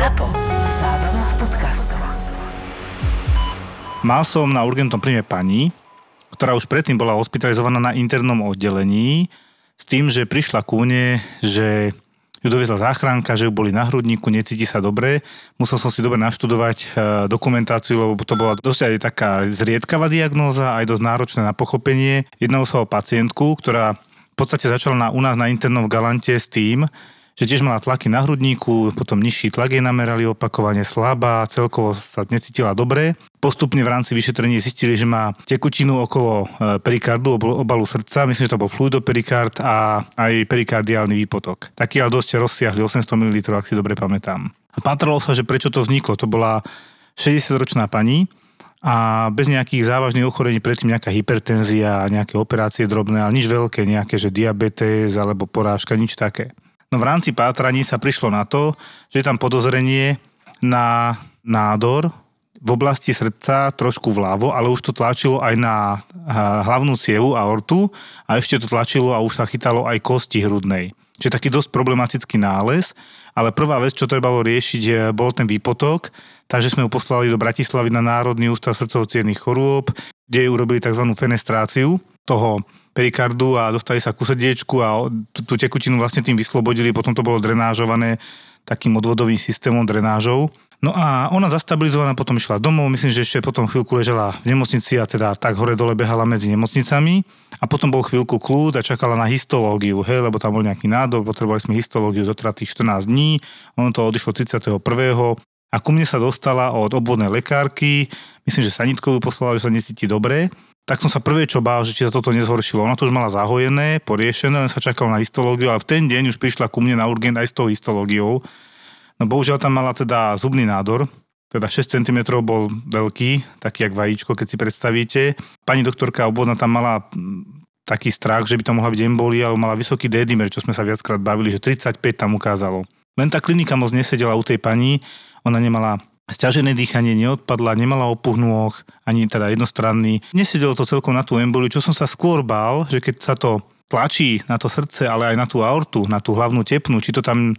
ZAPO. Zábrná v podcastov. Mal som na urgentnom príjme pani, ktorá už predtým bola hospitalizovaná na internom oddelení s tým, že prišla ku mne, že ju doviezla záchranka, že ju boli na hrudníku, necíti sa dobre. Musel som si dobre naštudovať e, dokumentáciu, lebo to bola dosť aj taká zriedkavá diagnóza, aj dosť náročné na pochopenie. Jednalo sa o pacientku, ktorá v podstate začala na, u nás na internom v Galante s tým, že tiež mala tlaky na hrudníku, potom nižší tlak jej namerali opakovane slabá, celkovo sa necítila dobre. Postupne v rámci vyšetrenia zistili, že má tekutinu okolo e, perikardu, obalu srdca, myslím, že to bol fluidoperikard a aj perikardiálny výpotok. Taký ale dosť rozsiahli, 800 ml, ak si dobre pamätám. Patralo sa, že prečo to vzniklo. To bola 60-ročná pani, a bez nejakých závažných ochorení predtým nejaká hypertenzia, nejaké operácie drobné, ale nič veľké, nejaké, že diabetes alebo porážka, nič také. No v rámci pátraní sa prišlo na to, že je tam podozrenie na nádor v oblasti srdca trošku vľavo, ale už to tlačilo aj na hlavnú cievu a ortu a ešte to tlačilo a už sa chytalo aj kosti hrudnej. Čiže taký dosť problematický nález, ale prvá vec, čo trebalo riešiť, bol ten výpotok, takže sme ju poslali do Bratislavy na Národný ústav srdcovo chorôb, kde urobili tzv. fenestráciu toho perikardu a dostali sa ku srdiečku a tú, tekutinu vlastne tým vyslobodili, potom to bolo drenážované takým odvodovým systémom drenážov. No a ona zastabilizovaná potom išla domov, myslím, že ešte potom chvíľku ležela v nemocnici a teda tak hore dole behala medzi nemocnicami. A potom bol chvíľku kľúd a čakala na histológiu, hej, lebo tam bol nejaký nádor, potrebovali sme histológiu do tých 14 dní, ono to odišlo 31. A ku mne sa dostala od obvodnej lekárky, myslím, že sanitkovú poslala, že sa necíti dobre tak som sa prvé čo bál, že či sa toto nezhoršilo. Ona to už mala zahojené, poriešené, len sa čakal na histológiu, ale v ten deň už prišla ku mne na urgent aj s tou histológiou. No bohužiaľ tam mala teda zubný nádor, teda 6 cm bol veľký, taký jak vajíčko, keď si predstavíte. Pani doktorka obvodná tam mala mm, taký strach, že by tam mohla byť embolia, ale mala vysoký D-dimer, čo sme sa viackrát bavili, že 35 tam ukázalo. Len tá klinika moc nesedela u tej pani, ona nemala Sťažené dýchanie neodpadla, nemala opuch nôh, ani teda jednostranný. Nesedelo to celkom na tú emboliu, čo som sa skôr bál, že keď sa to tlačí na to srdce, ale aj na tú aortu, na tú hlavnú tepnu, či to tam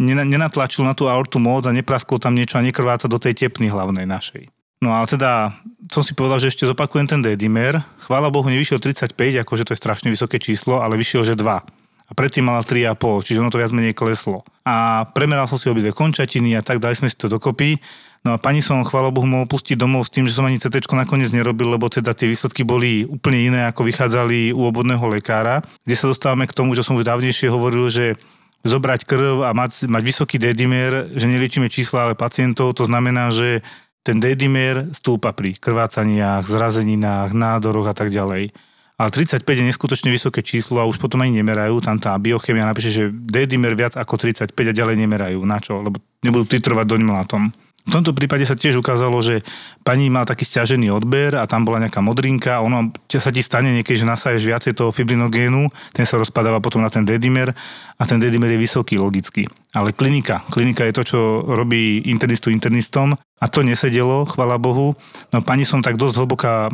nenatlačilo na tú aortu moc a neprasklo tam niečo a nekrváca do tej tepny hlavnej našej. No ale teda som si povedal, že ešte zopakujem ten D-dimer. Chvála Bohu, nevyšiel 35, akože to je strašne vysoké číslo, ale vyšiel, že 2 a predtým mala 3,5, čiže ono to viac menej kleslo. A premeral som si obidve končatiny a tak dali sme si to dokopy. No a pani som, chvála Bohu, mohol pustiť domov s tým, že som ani CT nakoniec nerobil, lebo teda tie výsledky boli úplne iné, ako vychádzali u obvodného lekára, kde sa dostávame k tomu, že som už dávnejšie hovoril, že zobrať krv a mať, mať vysoký D-dimer, že neliečíme čísla, ale pacientov, to znamená, že ten D-dimer stúpa pri krvácaniach, zrazeninách, nádoroch a tak ďalej ale 35 je neskutočne vysoké číslo a už potom ani nemerajú. Tam tá biochemia napíše, že D-dimer viac ako 35 a ďalej nemerajú. Na čo? Lebo nebudú titrovať doň mlátom. V tomto prípade sa tiež ukázalo, že pani mal taký stiažený odber a tam bola nejaká modrinka a ono sa ti stane niekedy, že nasaješ viacej toho fibrinogénu, ten sa rozpadáva potom na ten dedimer a ten dedimer je vysoký logicky. Ale klinika, klinika je to, čo robí internistu internistom a to nesedelo, chvala Bohu. No pani som tak dosť hlboká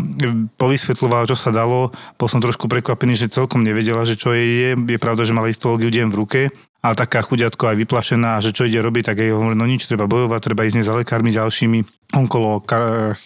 povysvetľovala, čo sa dalo. Bol som trošku prekvapený, že celkom nevedela, že čo jej je. Je pravda, že mala histológiu deň v ruke, ale taká chudiatko aj vyplašená, že čo ide robiť, tak jej hovorí, no nič, treba bojovať, treba ísť za lekármi ďalšími, onkológ,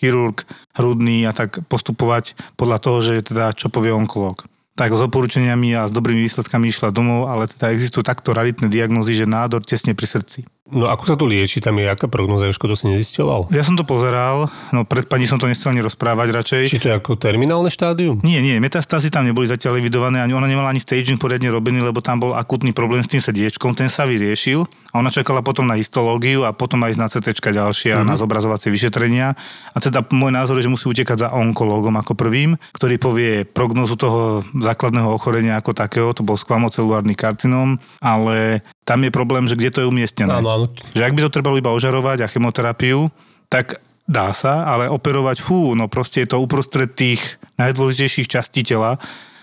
chirurg, hrudný a tak postupovať podľa toho, že teda čo povie onkológ tak s oporúčaniami a s dobrými výsledkami išla domov, ale teda existujú takto raritné diagnózy, že nádor tesne pri srdci. No ako sa to lieči? Tam je aká prognoza? Jožko, to si nezisťoval? Ja som to pozeral, no pred pani som to nechcel ani rozprávať radšej. Či to je ako terminálne štádium? Nie, nie, metastázy tam neboli zatiaľ evidované, ani ona nemala ani staging poriadne robený, lebo tam bol akutný problém s tým sediečkom, ten sa vyriešil a ona čakala potom na histológiu a potom aj na CT ďalšie a mm-hmm. na zobrazovacie vyšetrenia. A teda môj názor je, že musí utekať za onkológom ako prvým, ktorý povie prognozu toho základného ochorenia ako takého, to bol skvamocelulárny karcinóm, ale tam je problém, že kde to je umiestnené. Áno, áno. Že ak by to trebalo iba ožarovať a chemoterapiu, tak dá sa, ale operovať, fú, no proste je to uprostred tých najdôležitejších častí tela.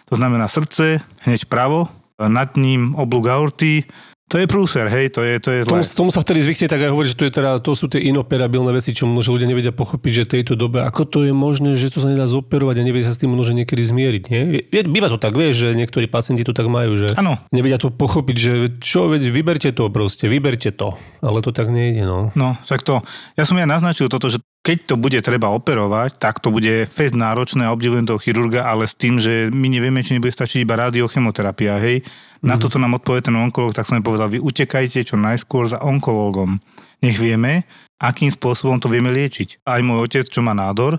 To znamená srdce, hneď pravo, nad ním oblúk aorty, To je prúser, hej, to je, to je zlé. Tomu, tomu sa vtedy zvykne tak aj hovoriť, že to, je teda, to sú tie inoperabilné veci, čo možno ľudia nevedia pochopiť, že v tejto dobe, ako to je možné, že to sa nedá zoperovať a nevedia sa s tým možno niekedy zmieriť. Nie? Je, býva to tak, vieš, že niektorí pacienti to tak majú, že Áno. nevedia to pochopiť, že čo, veď, vyberte to proste, vyberte to. Ale to tak nejde, no. No, však to, ja som ja naznačil toto, že keď to bude treba operovať, tak to bude fest náročné a obdivujem toho chirurga, ale s tým, že my nevieme, či nebude stačiť iba radiochemoterapia, hej. Na toto nám odpovie ten onkolog, tak som povedal, vy utekajte čo najskôr za onkológom. Nech vieme, akým spôsobom to vieme liečiť. Aj môj otec, čo má nádor,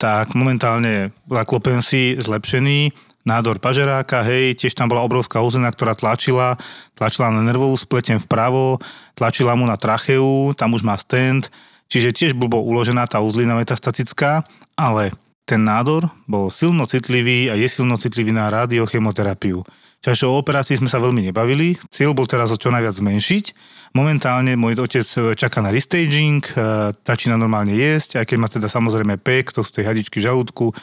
tak momentálne zaklopen si zlepšený, nádor pažeráka, hej, tiež tam bola obrovská úzena, ktorá tlačila, tlačila na nervovú spletem vpravo, tlačila mu na tracheu, tam už má stent, čiže tiež blbo uložená tá uzlina metastatická, ale ten nádor bol silno citlivý a je silno citlivý na radiochemoterapiu. Čiže o operácii sme sa veľmi nebavili. Cieľ bol teraz ho čo najviac zmenšiť. Momentálne môj otec čaká na restaging, e, začína normálne jesť, aj keď má teda samozrejme pek, to sú tie hadičky v žalúdku.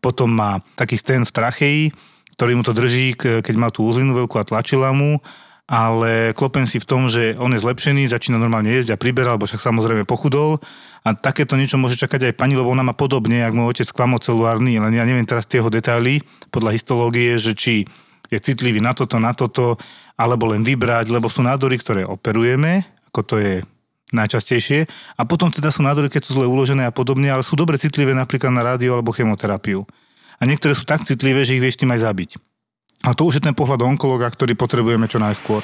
Potom má taký sten v tracheji, ktorý mu to drží, keď má tú uzlinu veľkú a tlačila mu ale klopen si v tom, že on je zlepšený, začína normálne jesť a priberal, lebo však samozrejme pochudol a takéto niečo môže čakať aj pani, lebo ona má podobne, ako môj otec klamocelulárny, len ja neviem teraz tie jeho detaily podľa histológie, že či je citlivý na toto, na toto, alebo len vybrať, lebo sú nádory, ktoré operujeme, ako to je najčastejšie. A potom teda sú nádory, keď sú zle uložené a podobne, ale sú dobre citlivé napríklad na rádio alebo chemoterapiu. A niektoré sú tak citlivé, že ich vieš tým aj zabiť. A to už je ten pohľad onkologa, ktorý potrebujeme čo najskôr.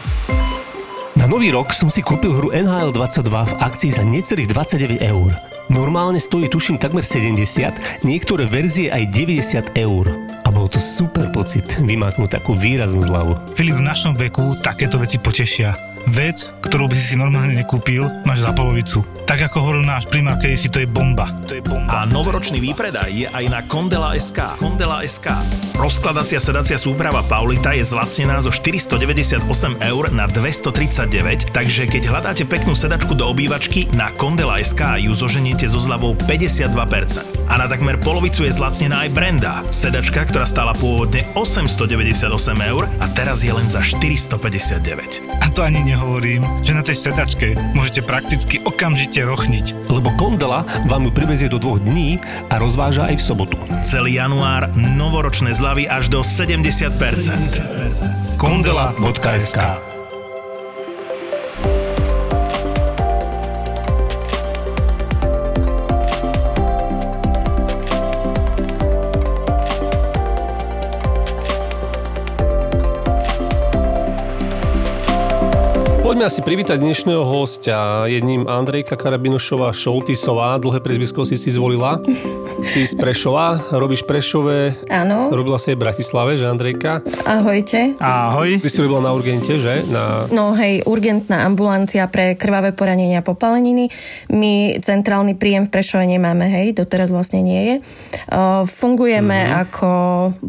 Na nový rok som si kúpil hru NHL 22 v akcii za necelých 29 eur. Normálne stojí tuším takmer 70, niektoré verzie aj 90 eur. A bol to super pocit vymáknúť takú výraznú zľavu. Filip, v našom veku takéto veci potešia. Vec, ktorú by si si normálne nekúpil, máš za polovicu. Tak ako hovoril náš primár, keď si to je bomba. To je bomba. A novoročný výpredaj je aj na Kondela SK. Kondela SK. Rozkladacia sedacia súprava Paulita je zlacnená zo 498 eur na 239, takže keď hľadáte peknú sedačku do obývačky, na Kondela SK ju zoženiete so zľavou 52%. A na takmer polovicu je zlacnená aj Brenda. Sedačka, ktorá stála pôvodne 898 eur a teraz je len za 459. A to ani nehovorím, že na tej sedačke môžete prakticky okamžite rochniť. Lebo Kondela vám ju privezie do dvoch dní a rozváža aj v sobotu. Celý január novoročné zľavy až do 70%. Kondela.sk Poďme asi privítať dnešného hostia. Jedním Andrejka Karabinošová Šoltisová. Dlhé prezvisko si si zvolila. Si z Prešova, robíš Prešove. Áno, Robila si aj v Bratislave, že Andrejka? ahojte. Ahoj. Ty si robila na urgente, že? Na... No hej, urgentná ambulancia pre krvavé poranenia a popaleniny. My centrálny príjem v Prešove nemáme, hej, doteraz vlastne nie je. Uh, fungujeme mm-hmm. ako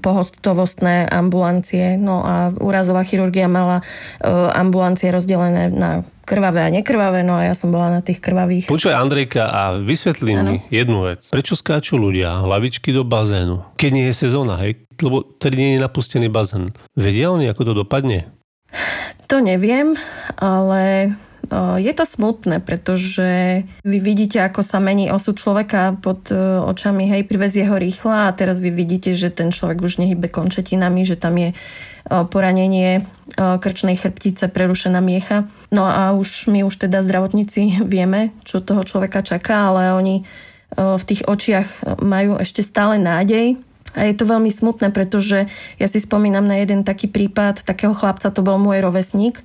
pohotovostné ambulancie, no a úrazová chirurgia mala uh, ambulancie rozdelené na krvavé a nekrvavé, no a ja som bola na tých krvavých. Počúvaj Andrejka a vysvetlí mi jednu vec. Prečo skáču ľudia hlavičky do bazénu, keď nie je sezóna, hej? Lebo tedy nie je napustený bazén. Vedia oni, ako to dopadne? To neviem, ale je to smutné, pretože vy vidíte, ako sa mení osud človeka pod očami, hej, privezie ho rýchla a teraz vy vidíte, že ten človek už nehybe končetinami, že tam je poranenie krčnej chrbtice, prerušená miecha. No a už my už teda zdravotníci vieme, čo toho človeka čaká, ale oni v tých očiach majú ešte stále nádej, a je to veľmi smutné, pretože ja si spomínam na jeden taký prípad takého chlapca, to bol môj rovesník.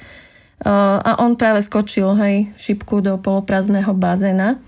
A on práve skočil, hej, šipku do poloprázdneho bazéna.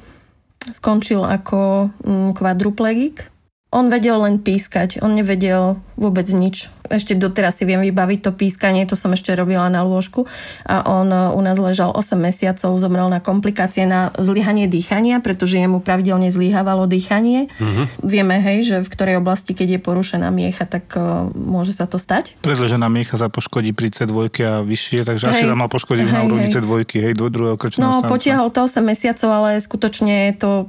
Skončil ako mm, kvadruplegik. On vedel len pískať, on nevedel vôbec nič. Ešte doteraz si viem vybaviť to pískanie, to som ešte robila na lôžku. A on uh, u nás ležal 8 mesiacov, zomrel na komplikácie na zlyhanie dýchania, pretože jemu pravidelne zlyhávalo dýchanie. Uh-huh. Vieme, hej, že v ktorej oblasti, keď je porušená miecha, tak uh, môže sa to stať. Predlžená miecha sa poškodí pri C2 a vyššie, takže asi Hej. sa mal poškodiť na úrovni hej. C2, hej, dvo- druhého krčného No, stanca. potiahol to 8 mesiacov, ale skutočne to...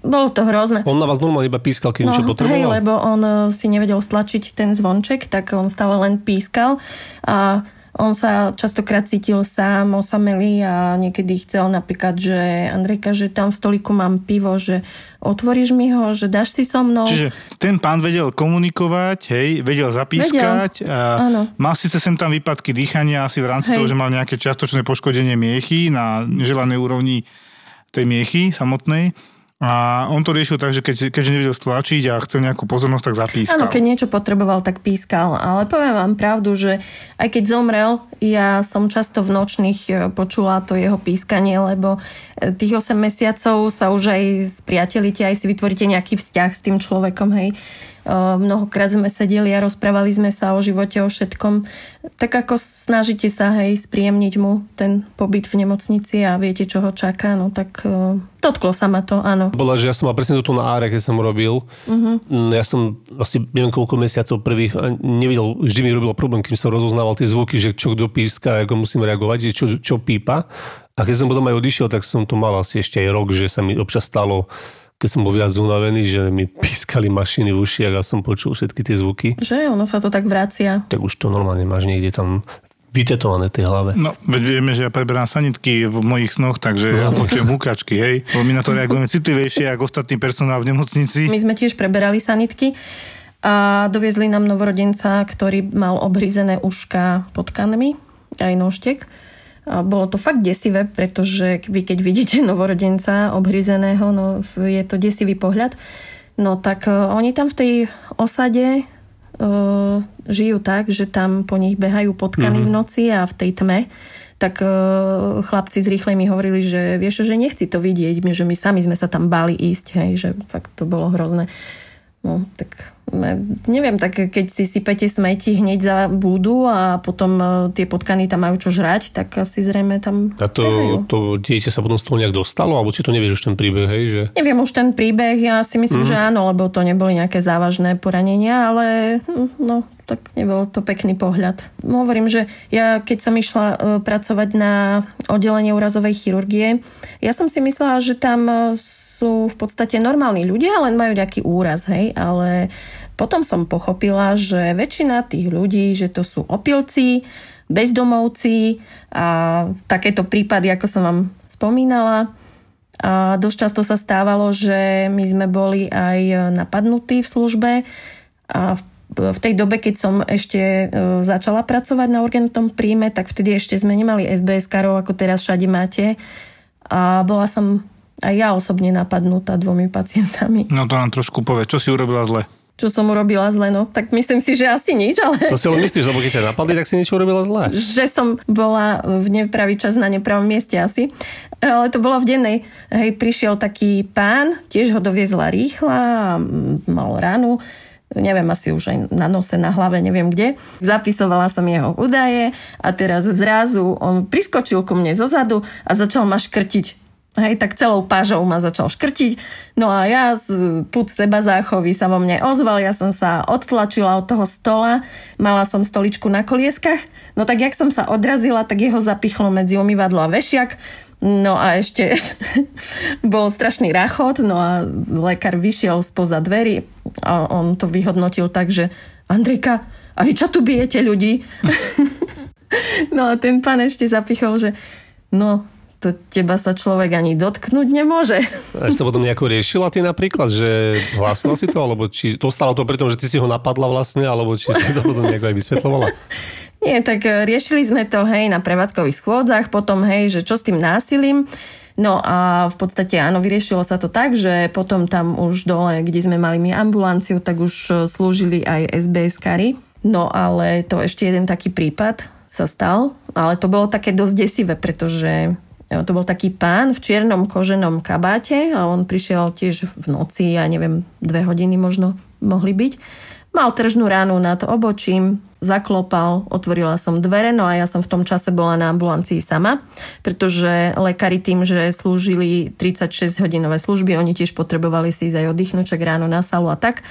Bolo to hrozné. On na vás normálne iba pískal, keď niečo No, hej, potreboval? lebo on eh, si nevedel stlačiť ten zvonček, tak on stále len pískal a On sa častokrát cítil sám, osamelý a niekedy chcel napríklad, že Andrejka, že tam v stoliku mám pivo, že otvoríš mi ho, že dáš si so mnou. Čiže ten pán vedel komunikovať, hej, vedel zapískať Vedel, a áno. mal síce sem tam výpadky dýchania asi v rámci Hej. toho, že mal nejaké čiastočné poškodenie miechy na neželanej úrovni tej miechy samotnej. A on to riešil tak, že keď, keďže nevedel stlačiť a chcel nejakú pozornosť, tak zapískal. Áno, keď niečo potreboval, tak pískal. Ale poviem vám pravdu, že aj keď zomrel, ja som často v nočných e, počula to jeho pískanie, lebo e, tých 8 mesiacov sa už aj spriatelíte, aj si vytvoríte nejaký vzťah s tým človekom, hej. Mnohokrát sme sedeli a rozprávali sme sa o živote, o všetkom. Tak ako snažíte sa, hej, spríjemniť mu ten pobyt v nemocnici a viete, čo ho čaká, no tak dotklo sa ma to, áno. Bola, že ja som mal presne toto na áre, keď som robil. Uh-huh. Ja som asi neviem koľko mesiacov prvých nevidel, vždy mi robilo problém, keď som rozoznával tie zvuky, že čo kto píska, ako musím reagovať, čo, čo pípa. A keď som potom aj odišiel, tak som to mal asi ešte aj rok, že sa mi občas stalo, keď som bol viac unavený, že mi pískali mašiny v ušiach a som počul všetky tie zvuky. Že ono sa to tak vracia. Tak už to normálne máš niekde tam vytetované tej hlave. No, veď vieme, že ja preberám sanitky v mojich snoch, takže ja počujem húkačky, hej. Lebo my na to reagujeme citlivejšie ako ostatný personál v nemocnici. My sme tiež preberali sanitky a doviezli nám novorodenca, ktorý mal obhryzené uška potkanmi, aj nožtek. Bolo to fakt desivé, pretože vy keď vidíte novorodenca obhryzeného, no je to desivý pohľad. No tak e, oni tam v tej osade e, žijú tak, že tam po nich behajú potkany v noci a v tej tme tak e, chlapci z rýchlej mi hovorili, že vieš, že nechci to vidieť, že my sami sme sa tam báli ísť, hej, že fakt to bolo hrozné. No, tak neviem, tak keď si sypete smeti hneď za búdu a potom e, tie potkany tam majú čo žrať, tak asi zrejme tam A to, behajú. to dieťa sa potom z toho nejak dostalo? Alebo či to nevieš už ten príbeh, hej? Že... Neviem už ten príbeh, ja si myslím, Mhm. že áno, lebo to neboli nejaké závažné poranenia, ale hm, no, tak nebol to pekný pohľad. Hovorím, že ja keď som išla e, pracovať na oddelenie úrazovej chirurgie, ja som si myslela, že tam e, sú v podstate normálni ľudia, len majú nejaký úraz, hej, ale potom som pochopila, že väčšina tých ľudí, že to sú opilci, bezdomovci a takéto prípady, ako som vám spomínala, a dosť často sa stávalo, že my sme boli aj napadnutí v službe a v, tej dobe, keď som ešte e, začala pracovať na urgentnom príjme, tak vtedy ešte sme nemali SBS-karov, ako teraz všade máte. A bola som aj ja osobne napadnutá dvomi pacientami. No to nám trošku povie, čo si urobila zle. Čo som urobila zle, no tak myslím si, že asi nič, ale To si len myslíš, lebo keď ťa napadli, tak si niečo urobila zlé. že som bola v nepravý čas na nepravom mieste asi. Ale to bolo v dennej. Hej, prišiel taký pán, tiež ho doviezla rýchla, mal ránu, neviem, asi už aj na nose, na hlave, neviem kde. Zapisovala som jeho údaje a teraz zrazu on priskočil ku mne zozadu a začal ma škrtiť. Hej, tak celou pážou ma začal škrtiť. No a ja z put seba záchovy sa vo mne ozval, ja som sa odtlačila od toho stola, mala som stoličku na kolieskach, no tak jak som sa odrazila, tak jeho zapichlo medzi umývadlo a vešiak. No a ešte bol strašný rachot, no a lekár vyšiel spoza dverí a on to vyhodnotil tak, že Andrejka, a vy čo tu bijete ľudí? no a ten pán ešte zapichol, že no, to teba sa človek ani dotknúť nemôže. A si to potom nejako riešila ty napríklad, že hlásila si to, alebo či to stalo to preto, že ty si ho napadla vlastne, alebo či si to potom nejako aj vysvetlovala? Nie, tak e, riešili sme to, hej, na prevádzkových schôdzach, potom, hej, že čo s tým násilím. No a v podstate áno, vyriešilo sa to tak, že potom tam už dole, kde sme mali my ambulanciu, tak už e, slúžili aj SBS-kari. No ale to ešte jeden taký prípad sa stal, ale to bolo také dosť desivé, pretože to bol taký pán v čiernom koženom kabáte a on prišiel tiež v noci, ja neviem, dve hodiny možno mohli byť. Mal tržnú ránu nad obočím, zaklopal, otvorila som dvere, no a ja som v tom čase bola na ambulancii sama, pretože lekári tým, že slúžili 36-hodinové služby, oni tiež potrebovali si ísť aj oddychnúť, čak ráno na salu a tak.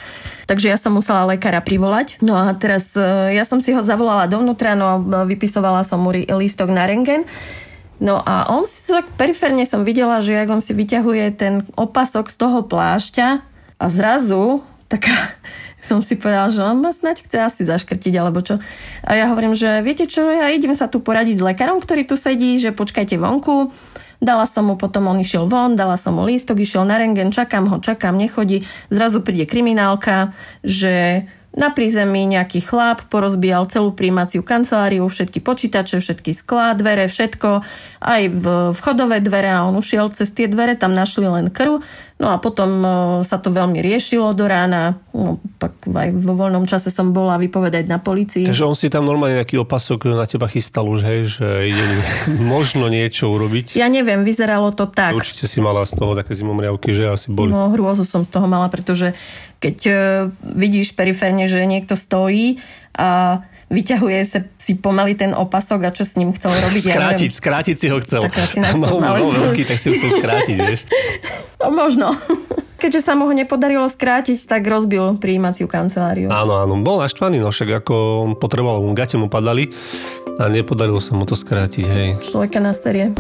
Takže ja som musela lekára privolať. No a teraz e, ja som si ho zavolala dovnútra, no vypisovala som mu lístok na rengen. No a on si tak periférne som videla, že jak on si vyťahuje ten opasok z toho plášťa a zrazu taká som si povedala, že on ma snať chce asi zaškrtiť, alebo čo. A ja hovorím, že viete čo, ja idem sa tu poradiť s lekárom, ktorý tu sedí, že počkajte vonku. Dala som mu, potom on išiel von, dala som mu lístok, išiel na rengen, čakám ho, čakám, nechodí. Zrazu príde kriminálka, že na prízemí nejaký chlap porozbíjal celú príjmaciu kanceláriu, všetky počítače, všetky sklá, dvere, všetko, aj v vchodové dvere a on ušiel cez tie dvere, tam našli len krv. No a potom sa to veľmi riešilo do rána. No, pak aj vo voľnom čase som bola vypovedať na policii. Takže on si tam normálne nejaký opasok na teba chystal už, hej, že ide možno niečo urobiť. Ja neviem, vyzeralo to tak. Určite si mala z toho také zimomriavky, že asi boli. No hrôzu som z toho mala, pretože keď e, vidíš periférne, že niekto stojí a vyťahuje sa si pomaly ten opasok a čo s ním chcel robiť. Skrátiť, ja neviem. skrátiť si ho chcel. Tak asi nás Mal mal veľký, tak si ho chcel skrátiť, vieš. No, možno. Keďže sa mu ho nepodarilo skrátiť, tak rozbil prijímaciu kanceláriu. Áno, áno, bol naštvaný, no však ako on potreboval, mu gate mu padali a nepodarilo sa mu to skrátiť, hej. Človeka na série.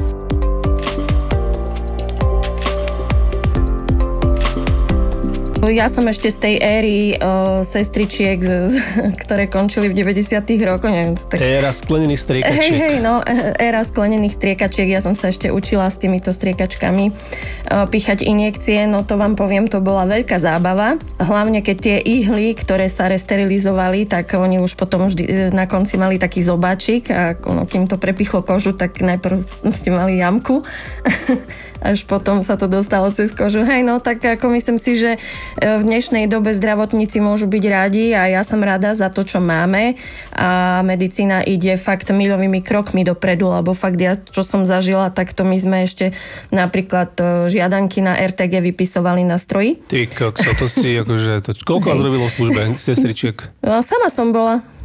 Ja som ešte z tej éry uh, sestričiek, z, z, ktoré končili v 90 rokoch. Neviem, tak... Éra sklenených Hej, striekačiek. hej, no, e- éra sklenených striekačiek, ja som sa ešte učila s týmito striekačkami uh, píchať injekcie, no to vám poviem, to bola veľká zábava. Hlavne keď tie ihly, ktoré sa resterilizovali, tak oni už potom vždy e, na konci mali taký zobáčik a ono, kým to prepichlo kožu, tak najprv ste mali jamku. Až potom sa to dostalo cez kožu. Hej, no tak ako myslím si, že e, v dnešnej dobe zdravotníci môžu byť radi a ja som rada za to, čo máme a medicína ide fakt milovými krokmi dopredu, lebo fakt ja, čo som zažila, tak to my sme ešte napríklad e, žiadanky na RTG vypisovali na stroji. Ty kokso, to si akože, to, koľko vás robilo v službe, sestričiek? No, sama som bola.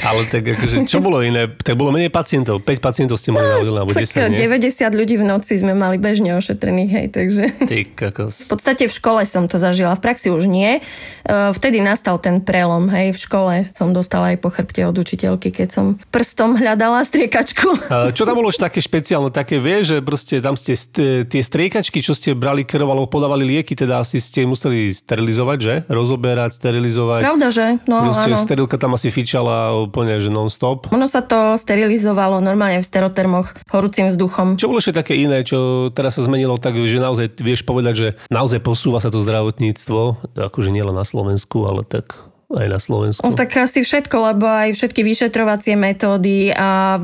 Ale tak akože, čo bolo iné? Tak bolo menej pacientov, 5 pacientov ste mali na oddelené, alebo Tak 10, nie? 90 ľudí v noci sme mali bežne ošetrených, hej, takže... Ty kokos. V podstate v škole som to zažila, v praxi už nie. E, Vtedy nastal ten prelom, hej, v škole som dostala aj po chrbte od učiteľky, keď som prstom hľadala striekačku. Čo tam bolo už také špeciálne, také vie, že proste tam ste st- tie striekačky, čo ste brali krv alebo podávali lieky, teda asi ste museli sterilizovať, že? Rozoberať, sterilizovať. Pravda, že? No, Proste áno. sterilka tam asi fičala úplne, že non-stop. Ono sa to sterilizovalo normálne v sterotermoch horúcim vzduchom. Čo bolo ešte také iné, čo teraz sa zmenilo tak, že naozaj vieš povedať, že naozaj posúva sa to zdravotníctvo, akože nielen na Slovensku, ale tak aj na Slovensku. No, tak asi všetko, lebo aj všetky vyšetrovacie metódy a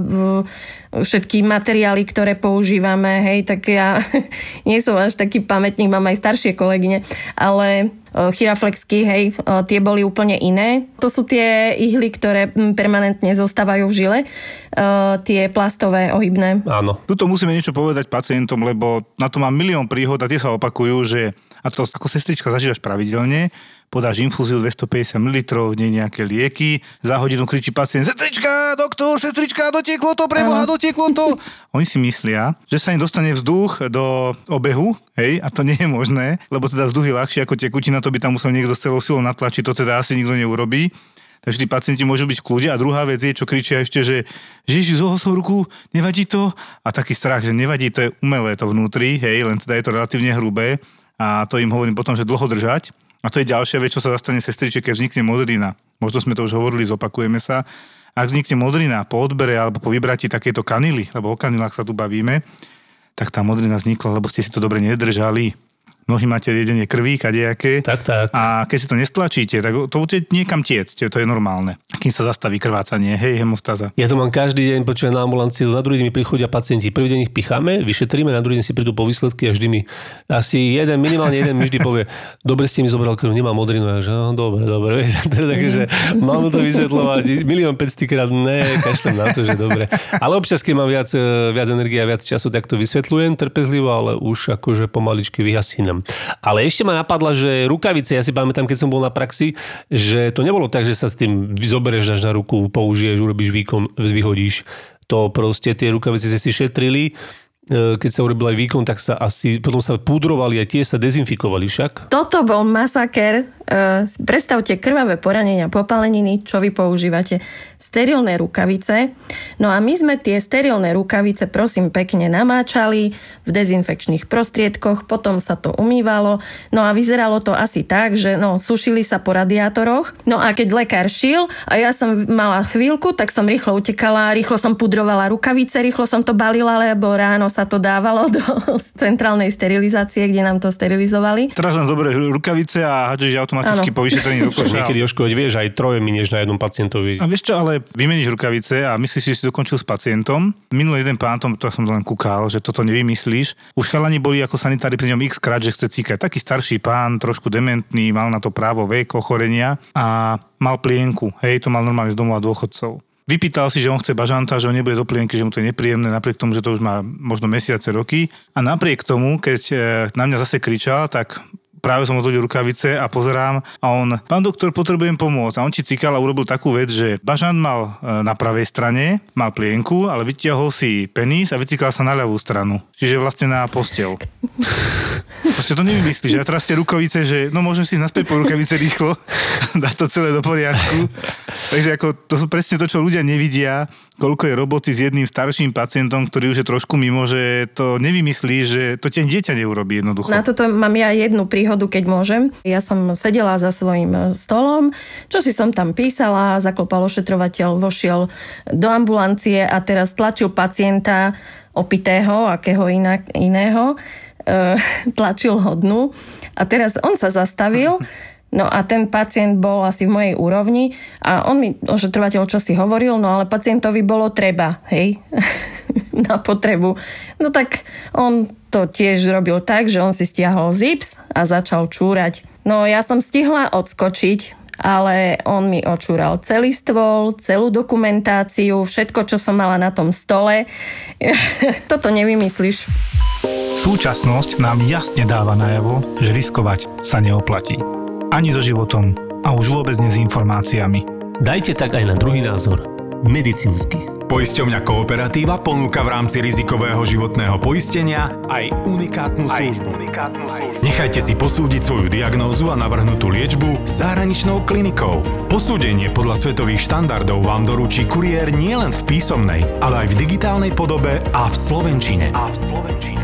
všetky materiály, ktoré používame, hej, tak ja nie som až taký pamätník, mám aj staršie kolegyne, ale e, chiraflexky, hej, e, tie boli úplne iné. To sú tie ihly, ktoré permanentne zostávajú v žile, e, tie plastové, ohybné. Áno. Tuto musíme niečo povedať pacientom, lebo na to mám milión príhod a tie sa opakujú, že a to ako sestrička zažívaš pravidelne, podáš infúziu 250 ml, nie nejaké lieky, za hodinu kričí pacient, sestrička, doktor, sestrička, dotieklo to, preboha, dotieklo to. Oni si myslia, že sa im dostane vzduch do obehu, hej, a to nie je možné, lebo teda vzduch je ľahší ako tekutina, to by tam musel niekto s celou silou natlačiť, to teda asi nikto neurobí. Takže tí pacienti môžu byť v kľude. A druhá vec je, čo kričia ešte, že Ježiš, zohol som ruku, nevadí to? A taký strach, že nevadí, to je umelé to vnútri, hej, len teda je to relatívne hrubé. A to im hovorím potom, že dlho držať. A to je ďalšia vec, čo sa zastane sestriče, keď vznikne modrina. Možno sme to už hovorili, zopakujeme sa. Ak vznikne modrina po odbere alebo po vybratí takéto kanily, lebo o kanilách sa tu bavíme, tak tá modrina vznikla, lebo ste si to dobre nedržali. Mnohí máte jedenie krví, kadejaké. Tak, tak. A keď si to nestlačíte, tak to bude niekam tiecť, to je normálne. Kým sa zastaví krvácanie, hej, hemostaza. Ja to mám každý deň, počujem na ambulancii, na druhý deň mi prichodia pacienti. Prvý deň ich picháme, vyšetríme, na druhý deň si prídu po výsledky a vždy mi asi jeden, minimálne jeden mi vždy povie, dobre ste mi zobral krv, nemám modrinu. Ja, že no, dobre, dobre. Vieš, to je také, že mám to vysvetľovať milión 500 krát, ne, kašlem na to, že dobre. Ale občas, keď mám viac, e, viac energie a viac času, tak to vysvetľujem trpezlivo, ale už akože pomaličky vyhasínam. Ale ešte ma napadla, že rukavice, ja si pamätám, keď som bol na praxi, že to nebolo tak, že sa s tým zoberieš, dáš na ruku, použiješ, urobíš výkon, vyhodíš. To proste tie rukavice si šetrili, E, keď sa urobil aj výkon, tak sa asi, potom sa pudrovali a tie sa dezinfikovali však. Toto bol masaker predstavte krvavé poranenia, popaleniny, čo vy používate. Sterilné rukavice. No a my sme tie sterilné rukavice, prosím, pekne namáčali v dezinfekčných prostriedkoch, potom sa to umývalo. No a vyzeralo to asi tak, že no, sušili sa po radiátoroch. No a keď lekár šil a ja som mala chvíľku, tak som rýchlo utekala, rýchlo som pudrovala rukavice, rýchlo som to balila, lebo ráno sa to dávalo do centrálnej sterilizácie, kde nám to sterilizovali. Teraz len zoberieš rukavice a hádžeš automaticky Áno. po vyšetrení. Niekedy veď vieš, aj troje minieš na jednom pacientovi. A vieš čo, ale vymeníš rukavice a myslíš, že si dokončil s pacientom. Minulý jeden pán, to som len kúkal, že toto nevymyslíš. Už chalani boli ako sanitári pri ňom x krát, že chce cíkať. Taký starší pán, trošku dementný, mal na to právo vek, ochorenia a mal plienku. Hej, to mal normálne z domova dôchodcov. Vypýtal si, že on chce bažanta, že on nebude do plienky, že mu to je nepríjemné, napriek tomu, že to už má možno mesiace, roky. A napriek tomu, keď e, na mňa zase kričal, tak práve som odhodil rukavice a pozerám a on, pán doktor, potrebujem pomôcť. A on ti cikal a urobil takú vec, že bažant mal e, na pravej strane, mal plienku, ale vytiahol si penis a vycikal sa na ľavú stranu. Čiže vlastne na postel. Proste to nevymyslíš. A teraz tie rukavice, že no môžem si naspäť po rukavice rýchlo, dať to celé do poriadku. Takže ako, to sú presne to, čo ľudia nevidia, koľko je roboty s jedným starším pacientom, ktorý už je trošku mimo, že to nevymyslí, že to tie dieťa neurobí jednoducho. Na toto mám ja jednu príhodu, keď môžem. Ja som sedela za svojím stolom, čo si som tam písala, zaklopal ošetrovateľ, vošiel do ambulancie a teraz tlačil pacienta opitého, akého inak, iného, e, tlačil ho dnu a teraz on sa zastavil No a ten pacient bol asi v mojej úrovni a on mi, ošetrovateľ, čo si hovoril, no ale pacientovi bolo treba, hej, na potrebu. No tak on to tiež robil tak, že on si stiahol zips a začal čúrať. No ja som stihla odskočiť, ale on mi očúral celý stôl, celú dokumentáciu, všetko, čo som mala na tom stole. Toto nevymyslíš. Súčasnosť nám jasne dáva najavo, že riskovať sa neoplatí. Ani so životom a už vôbec nie s informáciami. Dajte tak aj na druhý názor. Medicínsky. Poisťovňa Kooperatíva ponúka v rámci rizikového životného poistenia aj unikátnu službu. Nechajte si posúdiť svoju diagnózu a navrhnutú liečbu zahraničnou klinikou. Posúdenie podľa svetových štandardov vám doručí kuriér nielen v písomnej, ale aj v digitálnej podobe a v slovenčine.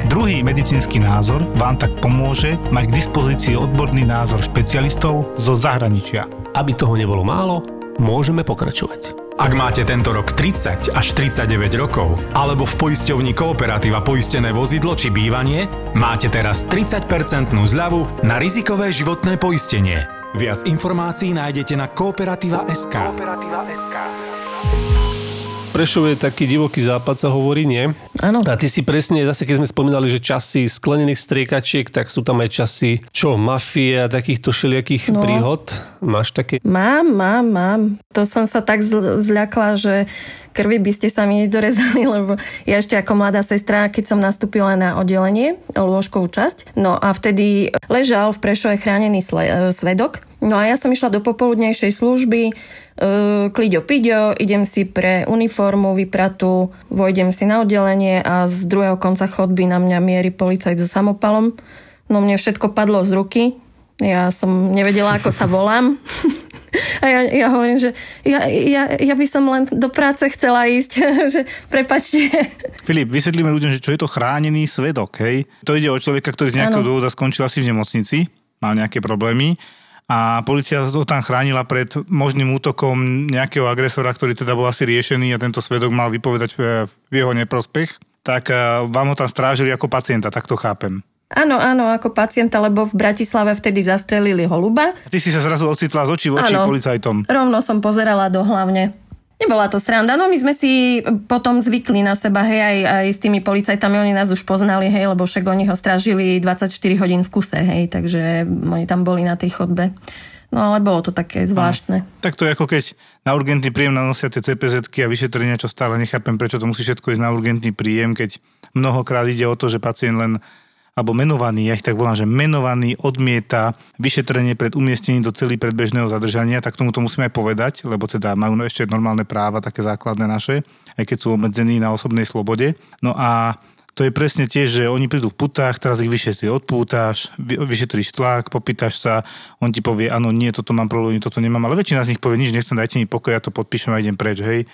Druhý medicínsky názor vám tak pomôže mať k dispozícii odborný názor špecialistov zo zahraničia. Aby toho nebolo málo, môžeme pokračovať. Ak máte tento rok 30 až 39 rokov, alebo v poisťovni Kooperatíva poistené vozidlo či bývanie, máte teraz 30% zľavu na rizikové životné poistenie. Viac informácií nájdete na Kooperatíva.sk. Prešov je taký divoký západ, sa hovorí, nie? Áno. A ty si presne, zase keď sme spomínali, že časy sklenených striekačiek, tak sú tam aj časy, čo, mafie a takýchto všelijakých No. príhod. Máš také? Mám, mám, mám. To som sa tak zl- zľakla, že krvi by ste sa mi nedorezali, lebo ja ešte ako mladá sestra, keď som nastúpila na oddelenie, lôžkovú časť, no a vtedy ležal v Prešove chránený sle- e, svedok. No a ja som išla do popoludnejšej služby, e, kliďo piďo, idem si pre uniformu vypratú, vojdem si na oddelenie a z druhého konca chodby na mňa mierí policajt so samopalom. No mne všetko padlo z ruky, ja som nevedela, ako sa volám. A ja, ja hovorím, že ja, ja, ja by som len do práce chcela ísť, že prepačte. Filip, vysvetlíme ľuďom, že čo je to chránený svedok, hej? To ide o človeka, ktorý z nejakého Áno. dôvoda skončil asi v nemocnici, mal nejaké problémy a policia to tam chránila pred možným útokom nejakého agresora, ktorý teda bol asi riešený a tento svedok mal vypovedať e, v jeho neprospech, tak e, vám ho tam strážili ako pacienta, tak to chápem. Áno, áno, ako pacienta, lebo v Bratislave vtedy zastrelili holuba. A ty si sa zrazu ocitla z očí v oči Áno. policajtom. Rovno som pozerala do hlavne. Nebola to sranda, no my sme si potom zvykli na seba, hej, aj, aj s tými policajtami, oni nás už poznali, hej, lebo však oni ho strážili 24 hodín v kuse, hej, takže oni tam boli na tej chodbe. No ale bolo to také zvláštne. Tak to je ako keď na urgentný príjem nanosia tie cpz a vyšetrenia, čo stále nechápem, prečo to musí všetko ísť na urgentný príjem, keď mnohokrát ide o to, že pacient len alebo menovaný, ja ich tak volám, že menovaný odmieta vyšetrenie pred umiestnením do celý predbežného zadržania, tak tomu to musíme aj povedať, lebo teda majú ešte normálne práva, také základné naše, aj keď sú obmedzení na osobnej slobode. No a to je presne tiež, že oni prídu v putách, teraz ich vyšetrí, odpútaš, vy- vyšetríš tlak, popýtaš sa, on ti povie, áno, nie, toto mám problém, toto nemám, ale väčšina z nich povie, nič nechcem, dajte mi pokoj, ja to podpíšem a idem preč, hej.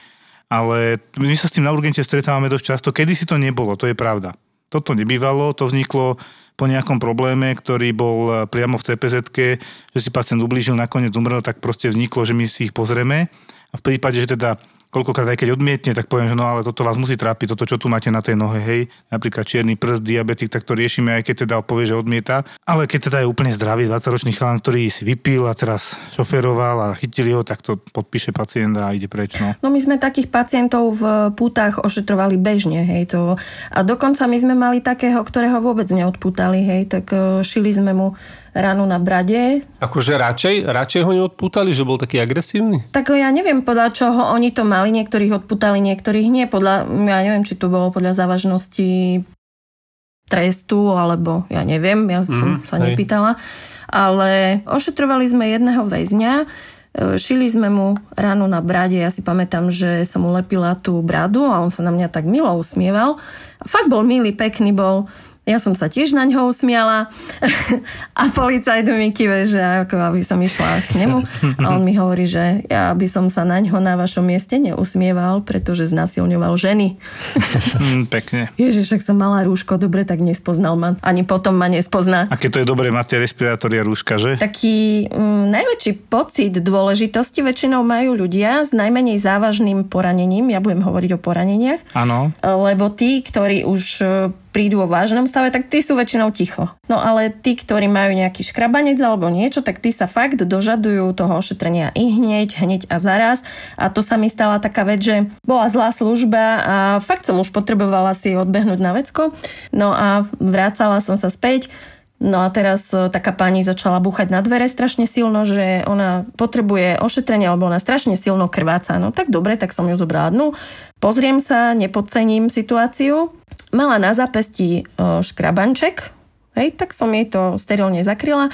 Ale my sa s tým na urgente stretávame dosť často, kedy si to nebolo, to je pravda. Toto nebývalo, to vzniklo po nejakom probléme, ktorý bol priamo v cpz že si pacient ublížil, nakoniec umrel, tak proste vzniklo, že my si ich pozrieme. A v prípade, že teda koľkokrát aj keď odmietne, tak poviem, že no ale toto vás musí trápiť, toto čo tu máte na tej nohe, hej, napríklad čierny prst, diabetik, tak to riešime, aj keď teda povie, že odmieta. Ale keď teda je úplne zdravý 20-ročný chalán, ktorý si vypil a teraz šoferoval a chytili ho, tak to podpíše pacient a ide preč. No. No my sme takých pacientov v pútach ošetrovali bežne, hej, to. A dokonca my sme mali takého, ktorého vôbec neodpútali, hej, tak e, šili sme mu ranu na brade. Akože radšej, radšej ho neodpútali, že bol taký agresívny? Tak ja neviem, podľa čoho oni to mali, niektorých odpútali, niektorých nie. Podľa, ja neviem, či to bolo podľa závažnosti trestu, alebo ja neviem, ja som Mhm, sa hej. nepýtala. Ale ošetrovali sme jedného väzňa, e, šili sme mu ránu na brade, ja si pamätám, že som mu lepila tú bradu a on sa na mňa tak milo usmieval. Fakt bol milý, pekný bol. Ja som sa tiež na ňo usmiala a policajt mi kive, že ako aby som išla k nemu. A on mi hovorí, že ja by som sa na ňo na vašom mieste neusmieval, pretože znasilňoval ženy. Hm, pekne. Ježiš, ak som mala rúško, dobre, tak nespoznal ma. Ani potom ma nespozná. A keď to je dobré, máte respirátory a rúška, že? Taký mm, najväčší pocit dôležitosti väčšinou majú ľudia s najmenej závažným poranením. Ja budem hovoriť o poraneniach. Áno. Lebo tí, ktorí už prídu vo vážnom stave, tak tí sú väčšinou ticho. No ale tí, ktorí majú nejaký škrabanec alebo niečo, tak tí sa fakt dožadujú toho ošetrenia i hneď, hneď a zaraz. A to sa mi stala taká vec, že bola zlá služba a fakt som už potrebovala si odbehnúť na vecko. No a vrácala som sa späť. No a teraz e, taká pani začala búchať na dvere strašne silno, že ona potrebuje ošetrenie, lebo ona strašne silno krváca. No tak dobre, tak som ju zobrala dnu. Pozriem sa, nepodcením situáciu. Mala na zápesti e, škrabanček, hej, tak som jej to sterilne zakryla.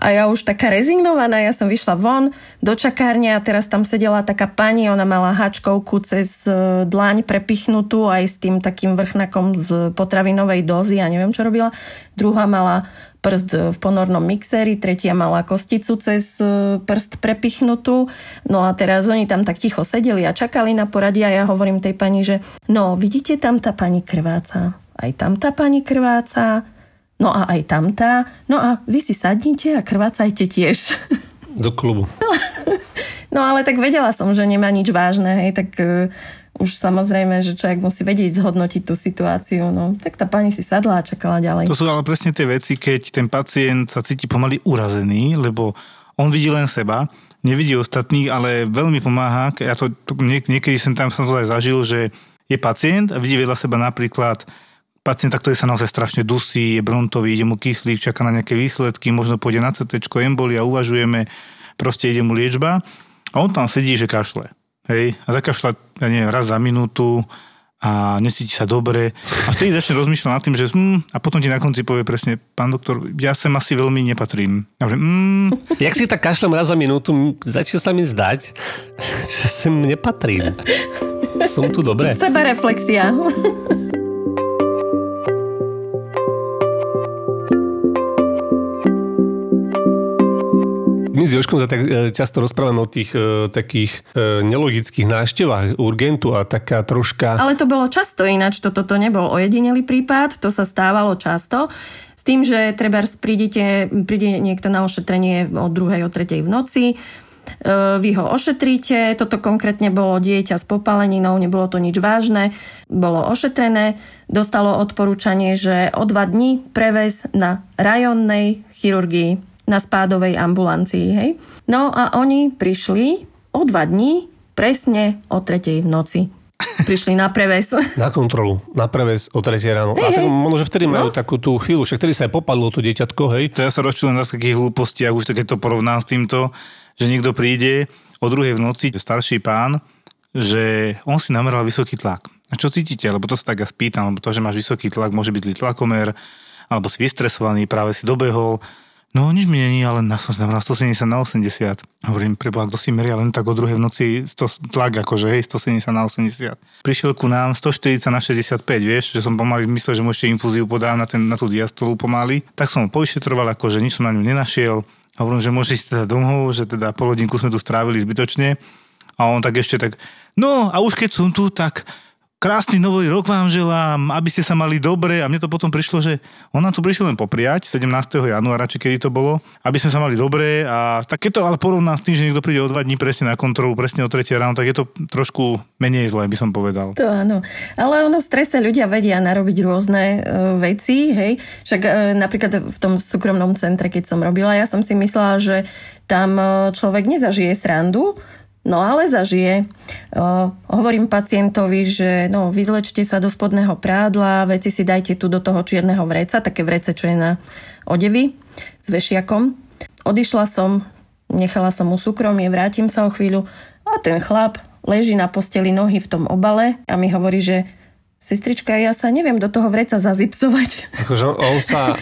A ja už taká rezignovaná, ja som vyšla von do čakárne a teraz tam sedela taká pani, ona mala hačkovku cez e, dlaň prepichnutú aj s tým takým vrchnakom z potravinovej dozy, ja neviem, čo robila. Druhá mala prst v ponornom mixéri, tretia mala kosticu cez e, prst prepichnutú. No a teraz oni tam tak ticho sedeli a čakali na poradie a ja hovorím tej pani, že no vidíte, tam tá pani krváca. Aj tam tá pani krváca. No a aj tamtá. No a vy si sadnite a krvácajte tiež. Do klubu. No ale tak vedela som, že nemá nič vážne, hej, tak uh, už samozrejme, že človek musí vedieť zhodnotiť tú situáciu. No, tak tá pani si sadla a čakala ďalej. To sú ale presne tie veci, keď ten pacient sa cíti pomaly urazený, lebo on vidí len seba, nevidí ostatných, ale veľmi pomáha. Ja to, to niek- niekedy som tam som to aj zažil, že je pacient a vidí vedľa seba napríklad pacienta, ktorý sa naozaj strašne dusí, je brontový, ide mu kyslík, čaká na nejaké výsledky, možno pôjde na CT, embolia, uvažujeme, proste ide mu liečba a on tam sedí, že kašle. Hej, a zakašľa, ja neviem, raz za minútu a necíti sa dobre. A vtedy začne rozmýšľať nad tým, že hm, a potom ti na konci povie presne, pán doktor, ja sem asi veľmi nepatrím. A že, hm, Jak si tak kašlem raz za minútu, začne sa mi zdať, že sem nepatrím. Som tu dobre. Seba reflexia. My s Joškom sa tak e, často rozprávame o tých e, takých e, nelogických návštevách urgentu a taká troška... Ale to bolo často ináč, toto to nebol ojedinelý prípad, to sa stávalo často. S tým, že treba prídete, príde niekto na ošetrenie o druhej, o tretej v noci, vy ho ošetríte, toto konkrétne bolo dieťa s popaleninou, nebolo to nič vážne, bolo ošetrené, dostalo odporúčanie, že o dva dní prevez na rajonnej chirurgii, na spádovej ambulancii. Hej? No a oni prišli o dva dní presne o tretej v noci. Prišli na preves. Na kontrolu, na preves o 3 ráno. Hej, a tak možno, že vtedy majú No. takú tú chvíľu, však vtedy sa aj popadlo to dieťatko, hej. to ja sa rozčujem na takých hlúpostiach, už keď to porovnám s týmto, že niekto príde o druhej v noci, starší pán, že on si nameral vysoký tlak. A čo cítite? Lebo to sa tak ja spýtam, lebo to, že máš vysoký tlak, môže byť zlý tlakomer, alebo si vystresovaný, práve si dobehol, No nič mi není, ale na, som na 170 na 80. Hovorím, preboha, kto si meria len tak o druhej v noci 100, tlak, akože hej, 170 na 80. Prišiel ku nám 140 na 65, vieš, že som pomaly myslel, že môžete infúziu podám na, ten, na tú diastolu pomaly. Tak som ho povyšetroval, akože nič som na ňu nenašiel. Hovorím, že môžete ísť teda domov, že teda pol hodinku sme tu strávili zbytočne. A on tak ešte tak, no a už keď som tu, tak krásny nový rok vám želám, aby ste sa mali dobre a mne to potom prišlo, že on nám tu prišiel len popriať 17. januára, či kedy to bolo, aby sme sa mali dobre a tak keď to ale porovnám s tým, že niekto príde o dva dní presne na kontrolu, presne o 3 ráno, tak je to trošku menej zlé, by som povedal. To áno. Ale ono v strese ľudia vedia narobiť rôzne e, veci, hej. Však e, napríklad v tom súkromnom centre, keď som robila, ja som si myslela, že tam e, človek nezažije srandu, No ale zažije. Uh, hovorím pacientovi, že no, vyzlečte sa do spodného prádla, veci si dajte tu do toho čierneho vreca, také vrece, čo je na odevy s vešiakom. Odišla som, nechala som mu súkromie, vrátim sa o chvíľu a ten chlap leží na posteli nohy v tom obale a mi hovorí, že sestrička, ja sa neviem do toho vreca zazipsovať. Akože on sa...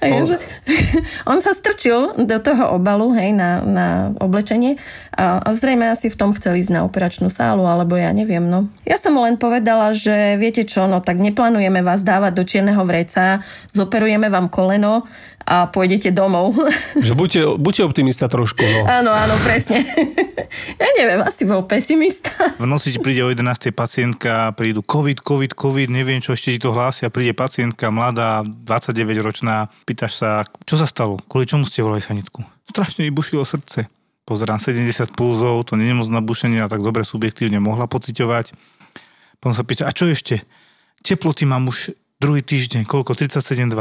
Že, on sa strčil do toho obalu, hej, na, na oblečenie a, a zrejme asi v tom chcel ísť na operačnú sálu, alebo ja neviem, no. Ja som mu len povedala, že viete čo, no tak neplánujeme vás dávať do čierneho vreca, zoperujeme vám koleno a pôjdete domov. Že buďte, buďte optimista trošku, no. Áno, áno, presne. ja neviem, asi bol pesimista. V noci ti príde o 11. pacientka, prídu COVID, COVID, COVID, neviem čo, ešte ti to hlásia, príde pacientka mladá, 29-ročná, pýtaš sa, čo sa stalo, kvôli čomu ste volali sanitku? Strašne vybušilo srdce. Pozerám 70 pulzov, to nie je moc nabušenie, a tak dobre subjektívne mohla pociťovať. Potom sa pýta, a čo ešte? Teploty mám už druhý týždeň, koľko? 37,2.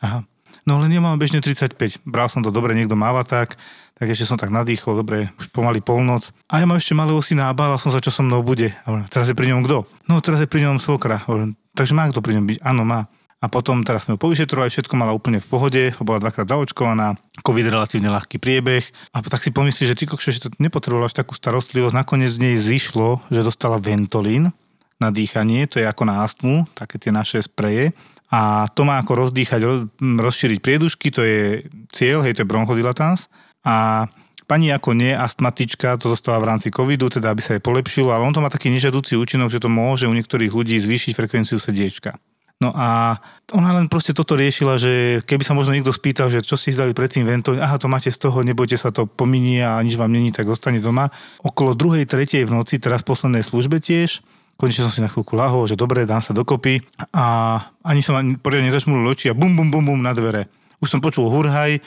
Aha, No len ja mám bežne 35. Bral som to dobre, niekto máva tak, tak ešte som tak nadýchol, dobre, už pomaly polnoc. A ja mám ešte malého syna a bála som sa, čo so mnou bude. A teraz je pri ňom kto? No teraz je pri ňom svokra. Takže má kto pri ňom byť? Áno, má. A potom teraz sme ju povyšetrovali, všetko mala úplne v pohode, bola dvakrát zaočkovaná, COVID relatívne ľahký priebeh. A tak si pomyslí, že ty kokšo, že to nepotrebovala až takú starostlivosť. Nakoniec z nej zišlo, že dostala Ventolín na dýchanie, to je ako na astmu, také tie naše spreje a to má ako rozdýchať, rozšíriť priedušky, to je cieľ, hej, to je bronchodilatans. A pani ako nie astmatička to zostala v rámci covidu, teda aby sa jej polepšilo, ale on to má taký nežadúci účinok, že to môže u niektorých ľudí zvýšiť frekvenciu sediečka. No a ona len proste toto riešila, že keby sa možno niekto spýtal, že čo si zdali predtým vento, aha, to máte z toho, nebojte sa, to pominie a nič vám není, tak zostane doma. Okolo druhej, tretej v noci, teraz v poslednej službe tiež, Konečne som si na chvíľku lahol, že dobre, dám sa dokopy a ani som ani poriadne nezačmul oči a bum, bum, bum, bum na dvere. Už som počul hurhaj,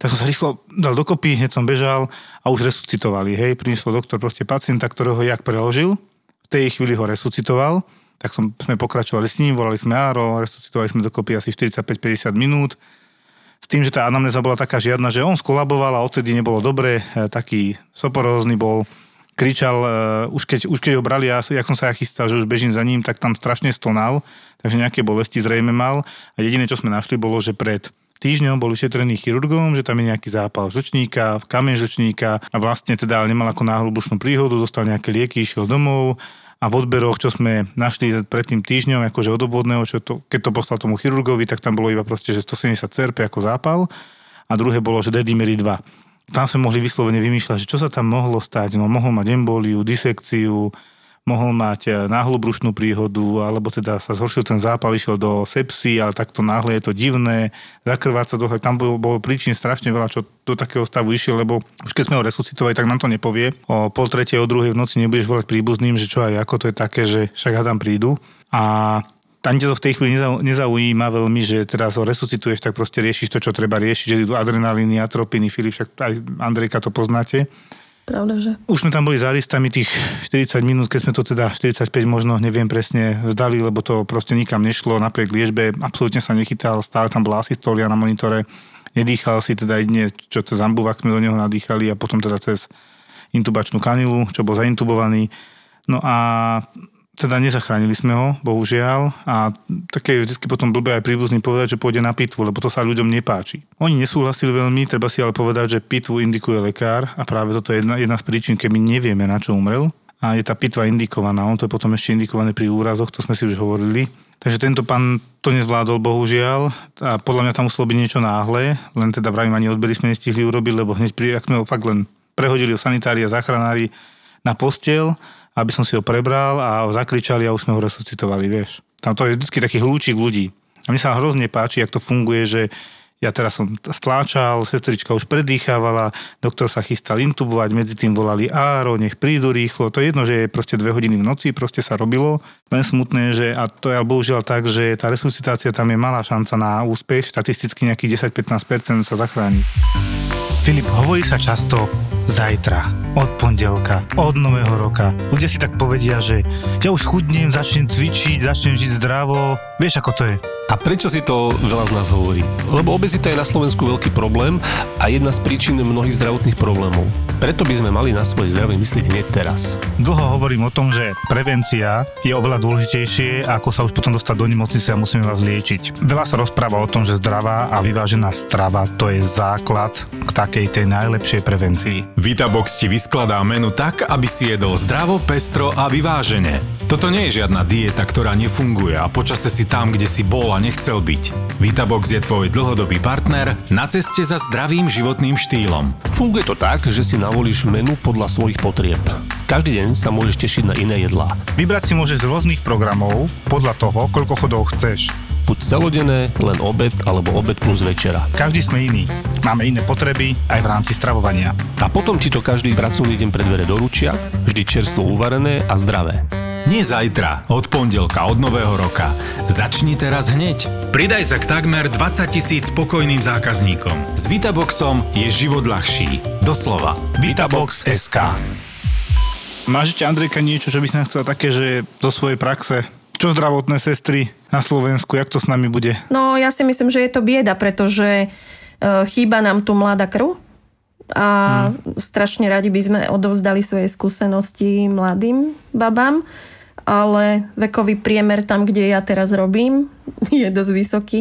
tak som sa rýchlo dal dokopy, hneď som bežal a už resuscitovali. Hej, priniesol doktor proste pacienta, ktorého jak preložil, v tej chvíli ho resuscitoval, tak som, sme pokračovali s ním, volali sme Áro, resuscitovali sme dokopy asi 45-50 minút. S tým, že tá anamnéza bola taká žiadna, že on skolaboval a odtedy nebolo dobre, e, taký soporózny bol, kričal, uh, už, keď, už keď ho brali, ja, jak som sa ja chystal, že už bežím za ním, tak tam strašne stonal, takže nejaké bolesti zrejme mal. A jediné, čo sme našli, bolo, že pred týždňom bol vyšetrený chirurgom, že tam je nejaký zápal žlčníka, kameň žlčníka a vlastne teda nemal ako náhlubušnú príhodu, dostal nejaké lieky, išiel domov a v odberoch, čo sme našli pred tým týždňom, akože od obvodného, čo to, keď to poslal tomu chirurgovi, tak tam bolo iba proste, že 170 CRP ako zápal a druhé bolo, že Dedimery 2 tam sme mohli vyslovene vymýšľať, že čo sa tam mohlo stať. No mohol mať emboliu, disekciu, mohol mať eh, náhlu brušnú príhodu, alebo teda sa zhoršil ten zápal, išiel do sepsy, ale takto náhle je to divné, zakrváca dlho. Tam bolo, bolo príčin strašne veľa, čo do takého stavu išiel, lebo už keď sme ho resuscitovali, tak nám to nepovie. O pol tretej, o druhej v noci nebudeš volať príbuzným, že čo aj ako to je také, že však tam prídu. A tam ťa to v tej chvíli nezaujíma veľmi, že teraz ho resuscituješ, tak proste riešiš to, čo treba riešiť, že idú adrenalíny, atropiny, Filip, však aj Andrejka to poznáte. Pravda, že? Už sme tam boli za listami tých 40 minút, keď sme to teda 45 možno, neviem presne, vzdali, lebo to proste nikam nešlo, napriek liežbe, absolútne sa nechytal, stále tam bola asistolia na monitore, nedýchal si teda jedine, čo cez ambuvak sme do neho nadýchali a potom teda cez intubačnú kanilu, čo bol zaintubovaný. No a teda nezachránili sme ho, bohužiaľ. A také je vždy potom blbé aj príbuzný povedať, že pôjde na pitvu, lebo to sa ľuďom nepáči. Oni nesúhlasili veľmi, treba si ale povedať, že pitvu indikuje lekár a práve toto je jedna, jedna z príčin, keď my nevieme, na čo umrel. a je tá pitva indikovaná. On to je potom ešte indikované pri úrazoch, to sme si už hovorili. Takže tento pán to nezvládol, bohužiaľ. A podľa mňa tam muselo byť niečo náhle, len teda vravím, ani odbery sme nestihli urobiť, lebo hneď pri, ak sme ho fakt len prehodili o sanitári a záchranári na postel, aby som si ho prebral a zakričali a už sme ho resuscitovali, vieš. Tam to je vždy taký hľúčik ľudí. A mne sa hrozne páči, jak to funguje, že ja teraz som stláčal, sestrička už predýchávala, doktor sa chystal intubovať, medzi tým volali áro, nech prídu rýchlo. To je jedno, že je proste dve hodiny v noci, proste sa robilo. Len smutné, že, a to je bohužiaľ tak, že tá resuscitácia tam je malá šanca na úspech, štatisticky nejakých 10-15% sa zachráni. Filip, hovorí sa často zajtra, od pondelka, od nového roka. Ľudia si tak povedia, že ja už schudnem, začnem cvičiť, začnem žiť zdravo. Vieš, ako to je? A prečo si to veľa z nás hovorí? Lebo obezita je na Slovensku veľký problém a jedna z príčin mnohých zdravotných problémov. Preto by sme mali na svoje zdravie myslieť hneď teraz. Dlho hovorím o tom, že prevencia je oveľa dôležitejšie, ako sa už potom dostať do nemocnice a musíme vás liečiť. Veľa sa rozpráva o tom, že zdravá a vyvážená strava to je základ k takej tej najlepšej prevencii. Vitabox ti vyskladá menu tak, aby si jedol zdravo, pestro a vyvážene. Toto nie je žiadna dieta, ktorá nefunguje a počase si tam, kde si bol a nechcel byť. Vitabox je tvoj dlhodobý partner na ceste za zdravým životným štýlom. Funguje to tak, že si navolíš menu podľa svojich potrieb. Každý deň sa môžeš tešiť na iné jedlá. Vybrať si môžeš z rôznych programov podľa toho, koľko chodov chceš. Buď celodenné, len obed alebo obed plus večera. Každý sme iný. Máme iné potreby aj v rámci stravovania. A potom ti to každý pracovný deň pred dvere doručia, vždy čerstvo uvarené a zdravé. Nie zajtra, od pondelka, od nového roka. Začni teraz hneď. Pridaj sa k takmer 20 tisíc spokojným zákazníkom. S Vitaboxom je život ľahší. Doslova. Vitabox SK Máš ešte, Andrejka, niečo, čo by si nám chcela také, že zo svojej praxe? Čo zdravotné sestry na Slovensku, jak to s nami bude? No ja si myslím, že je to bieda, pretože e, chýba nám tu mladá krv a hmm. strašne radi by sme odovzdali svoje skúsenosti mladým babám ale vekový priemer tam, kde ja teraz robím, je dosť vysoký.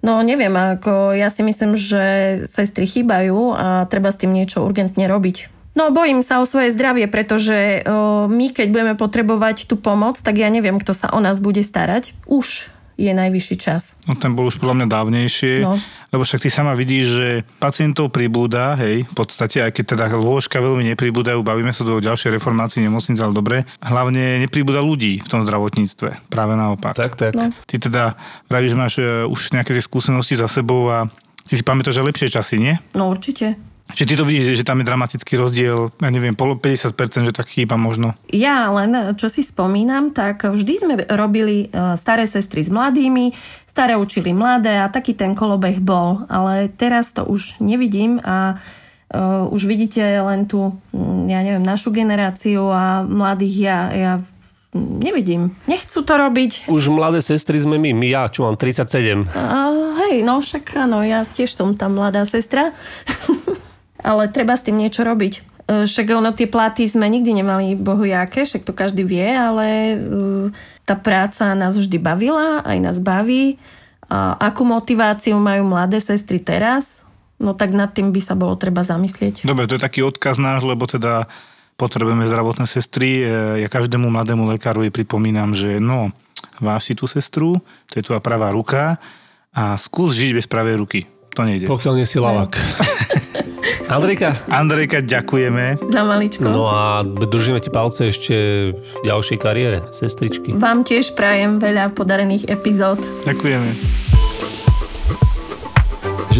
No neviem, ako ja si myslím, že sestry chýbajú a treba s tým niečo urgentne robiť. No bojím sa o svoje zdravie, pretože o, my keď budeme potrebovať tú pomoc, tak ja neviem, kto sa o nás bude starať. Už je najvyšší čas. No ten bol už podľa mňa dávnejšie, no. lebo však ty sama vidíš, že pacientov pribúda, hej, v podstate, aj keď teda lôžka veľmi nepribúdajú, bavíme sa do ďalšej reformácie nemocnic, ale dobre, hlavne nepribúda ľudí v tom zdravotníctve, práve naopak. Tak, tak. No. Ty teda vravíš, že máš e, už nejaké tie skúsenosti za sebou a ty si pamätáš, že lepšie časy, nie? No určite. Či ty to vidíš, že tam je dramatický rozdiel, ja neviem, 50%, že tak chýba možno? Ja len, čo si spomínam, tak vždy sme robili e, staré sestry s mladými, staré učili mladé a taký ten kolobeh bol. Ale teraz to už nevidím a uh, už vidíte len tú, ja neviem, našu generáciu a mladých ja, ja nevidím. Nechcú to robiť. Už mladé sestry sme my, my ja, čo mám 37. Uh, hej, no však áno, ja tiež som tam mladá sestra. ale treba s tým niečo robiť. E, však ono tie platy sme nikdy nemali bohujaké, však to každý vie, ale e, tá práca nás vždy bavila, aj nás baví. A akú motiváciu majú mladé sestry teraz, no tak nad tým by sa bolo treba zamyslieť. Dobre, to je taký odkaz náš, lebo teda potrebujeme zdravotné sestry. E, ja každému mladému lekárovi pripomínam, že no, váš si tú sestru, to je tvoja pravá ruka a skús žiť bez pravej ruky. To nejde. Pokiaľ nie si lavak. Andrejka. Andrejka, ďakujeme. Za maličko. No a držíme ti palce ešte v ďalšej kariére, sestričky. Vám tiež prajem veľa podarených epizód. Ďakujeme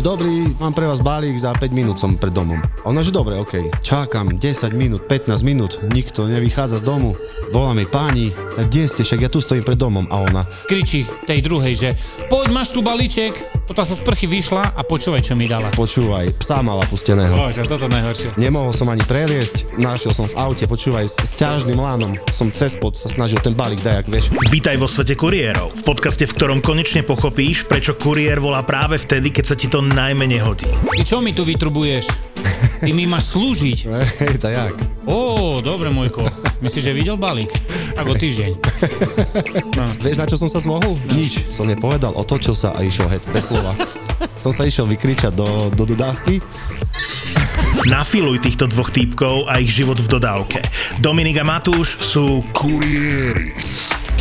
že dobrý, mám pre vás balík, za 5 minút som pred domom. Ona, že dobre, ok, čakám 10 minút, 15 minút, nikto nevychádza z domu. Volá mi páni, tak kde ste, však ja tu stojím pred domom. A ona kričí tej druhej, že poď, máš tu balíček. Toto sa z prchy vyšla a počúvaj, čo mi dala. Počúvaj, psa mala pusteného. Bože, toto najhoršie. Nemohol som ani preliesť, našiel som v aute, počúvaj, s, s ťažným lánom som cez pod sa snažil ten balík dajak, vieš. Vítaj vo svete kuriérov, v podcaste, v ktorom konečne pochopíš, prečo kuriér volá práve vtedy, keď sa ti to najmenej hodí. Ty čo mi tu vytrubuješ? Ty mi máš slúžiť. Hej, to jak? Ó, dobre, môjko. Myslíš, že videl balík? Ako týždeň. No. Vieš, na čo som sa zmohol? Nič. Som nepovedal, otočil sa a išiel het, bez slova. Som sa išiel vykričať do, do dodávky Nafiluj týchto dvoch týpkov a ich život v dodávke. Dominik a Matúš sú kurieris.